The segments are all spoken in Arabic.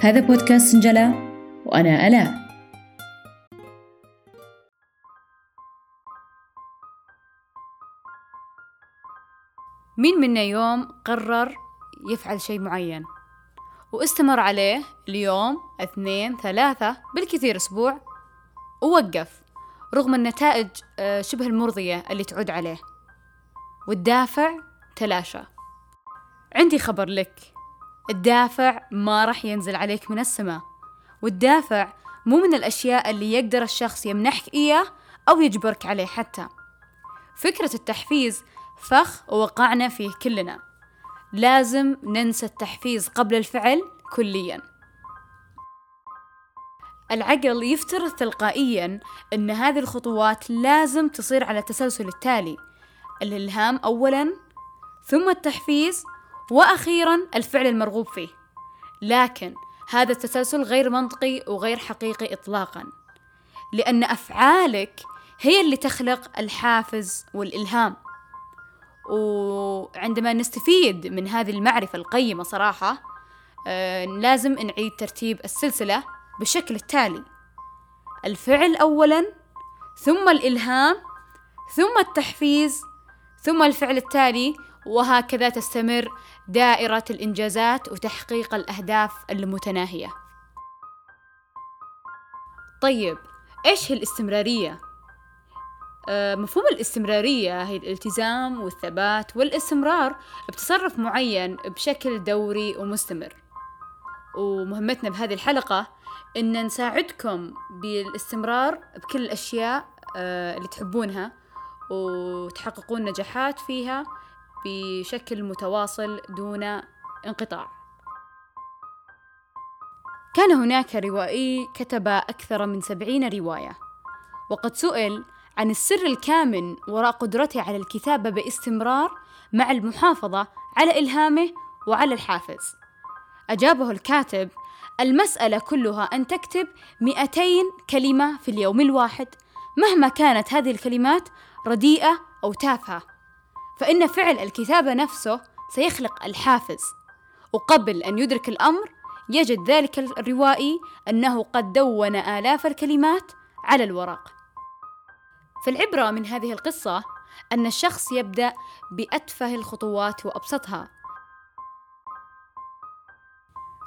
هذا بودكاست سنجلة وأنا ألاء مين منا يوم قرر يفعل شيء معين؟ واستمر عليه اليوم اثنين ثلاثة بالكثير أسبوع. ووقف رغم النتائج آه، شبه المرضية اللي تعود عليه. والدافع تلاشى. عندي خبر لك. الدافع ما راح ينزل عليك من السماء. والدافع مو من الأشياء اللي يقدر الشخص يمنحك إياه أو يجبرك عليه حتى. فكرة التحفيز فخ ووقعنا فيه كلنا. لازم ننسى التحفيز قبل الفعل كليا. العقل يفترض تلقائيا أن هذه الخطوات لازم تصير على التسلسل التالي. الإلهام أولا ثم التحفيز وأخيرا الفعل المرغوب فيه. لكن هذا التسلسل غير منطقي وغير حقيقي إطلاقا لأن أفعالك هي اللي تخلق الحافز والإلهام. وعندما نستفيد من هذه المعرفة القيمة صراحة آه لازم نعيد ترتيب السلسلة بالشكل التالي الفعل أولا ثم الإلهام ثم التحفيز ثم الفعل التالي وهكذا تستمر دائرة الإنجازات وتحقيق الأهداف المتناهية. طيب إيش هي الاستمرارية؟ آه، مفهوم الاستمرارية هي الالتزام والثبات والاستمرار بتصرف معين بشكل دوري ومستمر ومهمتنا بهذه الحلقة إن نساعدكم بالاستمرار بكل الأشياء آه، اللي تحبونها وتحققون نجاحات فيها بشكل متواصل دون انقطاع. كان هناك روائي كتب أكثر من سبعين رواية وقد سئل عن السر الكامن وراء قدرته على الكتابة باستمرار مع المحافظة على إلهامه وعلى الحافز. أجابه الكاتب المسألة كلها أن تكتب 200 كلمة في اليوم الواحد مهما كانت هذه الكلمات رديئة أو تافهة فإن فعل الكتابة نفسه سيخلق الحافز وقبل أن يدرك الأمر يجد ذلك الروائي أنه قد دون آلاف الكلمات على الورق. فالعبرة من هذه القصة أن الشخص يبدأ بأتفه الخطوات وأبسطها.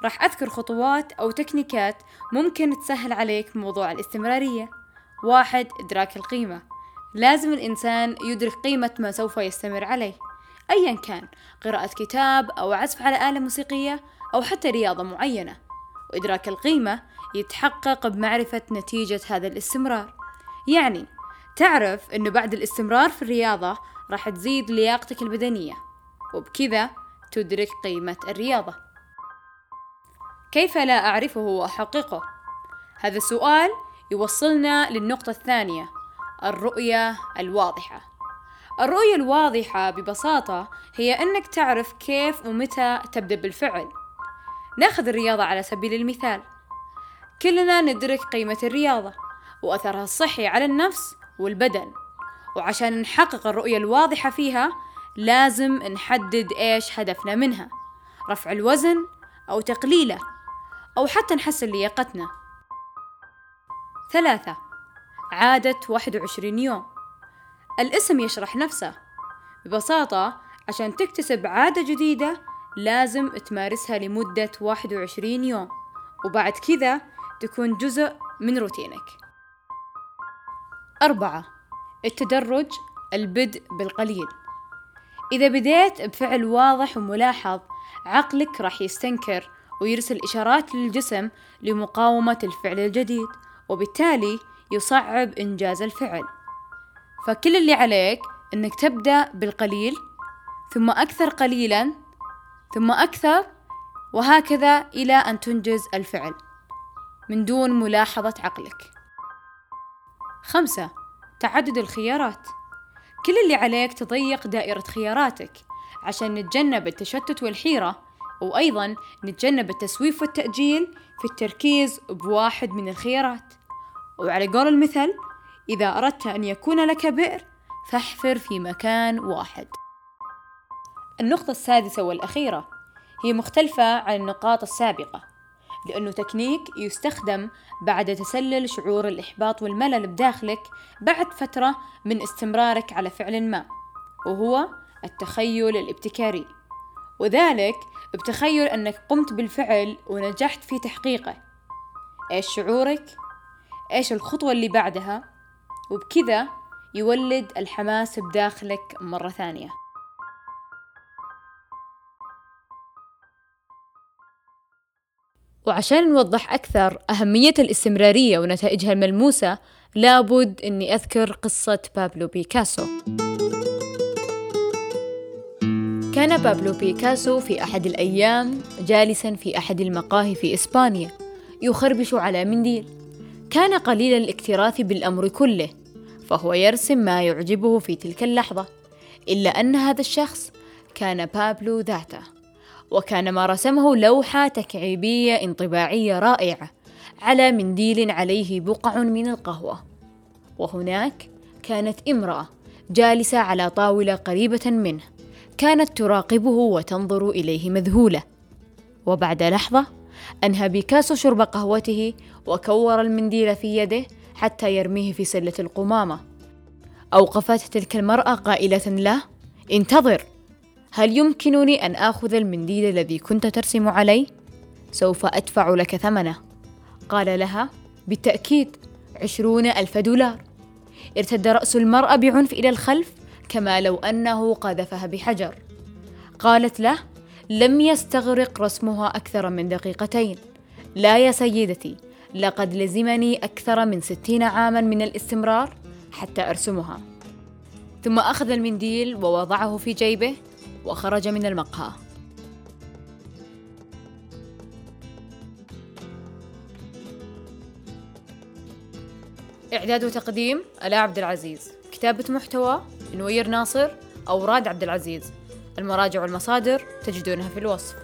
راح أذكر خطوات أو تكنيكات ممكن تسهل عليك موضوع الاستمرارية. واحد إدراك القيمة. لازم الإنسان يدرك قيمة ما سوف يستمر عليه أيا كان قراءة كتاب أو عزف على آلة موسيقية أو حتى رياضة معينة. وإدراك القيمة يتحقق بمعرفة نتيجة هذا الاستمرار. يعني تعرف أنه بعد الاستمرار في الرياضة راح تزيد لياقتك البدنية وبكذا تدرك قيمة الرياضة. كيف لا أعرفه وأحققه؟ هذا السؤال يوصلنا للنقطة الثانية. الرؤية الواضحة. الرؤية الواضحة ببساطة هي أنك تعرف كيف ومتى تبدأ بالفعل. ناخذ الرياضة على سبيل المثال. كلنا ندرك قيمة الرياضة وأثرها الصحي على النفس والبدن. وعشان نحقق الرؤية الواضحة فيها لازم نحدد إيش هدفنا منها. رفع الوزن أو تقليله أو حتى نحسن لياقتنا. ثلاثة. عادة 21 يوم. الاسم يشرح نفسه. ببساطة عشان تكتسب عادة جديدة لازم تمارسها لمدة 21 يوم. وبعد كذا تكون جزء من روتينك. أربعة التدرج البدء بالقليل. إذا بديت بفعل واضح وملاحظ عقلك راح يستنكر ويرسل إشارات للجسم لمقاومة الفعل الجديد. وبالتالي يصعب إنجاز الفعل. فكل اللي عليك إنك تبدأ بالقليل ثم أكثر قليلا ثم أكثر وهكذا إلى أن تنجز الفعل من دون ملاحظة عقلك. خمسة تعدد الخيارات. كل اللي عليك تضيق دائرة خياراتك عشان نتجنب التشتت والحيرة وأيضا نتجنب التسويف والتأجيل في التركيز بواحد من الخيارات. وعلى قول المثل إذا أردت أن يكون لك بئر فاحفر في مكان واحد. النقطة السادسة والأخيرة هي مختلفة عن النقاط السابقة لأنه تكنيك يستخدم بعد تسلل شعور الإحباط والملل بداخلك بعد فترة من استمرارك على فعل ما وهو التخيل الابتكاري. وذلك بتخيل أنك قمت بالفعل ونجحت في تحقيقه. إيش شعورك؟ إيش الخطوة اللي بعدها؟ وبكذا يولد الحماس بداخلك مرة ثانية. وعشان نوضح أكثر أهمية الاستمرارية ونتائجها الملموسة لابد أني أذكر قصة بابلو بيكاسو. كان بابلو بيكاسو في أحد الأيام جالسا في أحد المقاهي في إسبانيا يخربش على منديل. كان قليل الاكتراث بالأمر كله فهو يرسم ما يعجبه في تلك اللحظة إلا أن هذا الشخص كان بابلو ذاته وكان ما رسمه لوحة تكعيبية انطباعية رائعة على منديل عليه بقع من القهوة. وهناك كانت امرأة جالسة على طاولة قريبة منه كانت تراقبه وتنظر إليه مذهولة. وبعد لحظة أنهى بيكاسو شرب قهوته وكور المنديل في يده حتى يرميه في سلة القمامة. أوقفت تلك المرأة قائلة له انتظر هل يمكنني أن آخذ المنديل الذي كنت ترسم عليه؟ سوف أدفع لك ثمنه. قال لها بالتأكيد عشرون ألف دولار. ارتد رأس المرأة بعنف إلى الخلف كما لو أنه قذفها بحجر. قالت له لم يستغرق رسمها أكثر من دقيقتين. لا يا سيدتي لقد لزمني أكثر من ستين عاما من الاستمرار حتى أرسمها. ثم أخذ المنديل ووضعه في جيبه وخرج من المقهى. إعداد وتقديم ألا عبد العزيز. كتابة محتوى نوير ناصر أوراد عبد العزيز. المراجع والمصادر تجدونها في الوصف.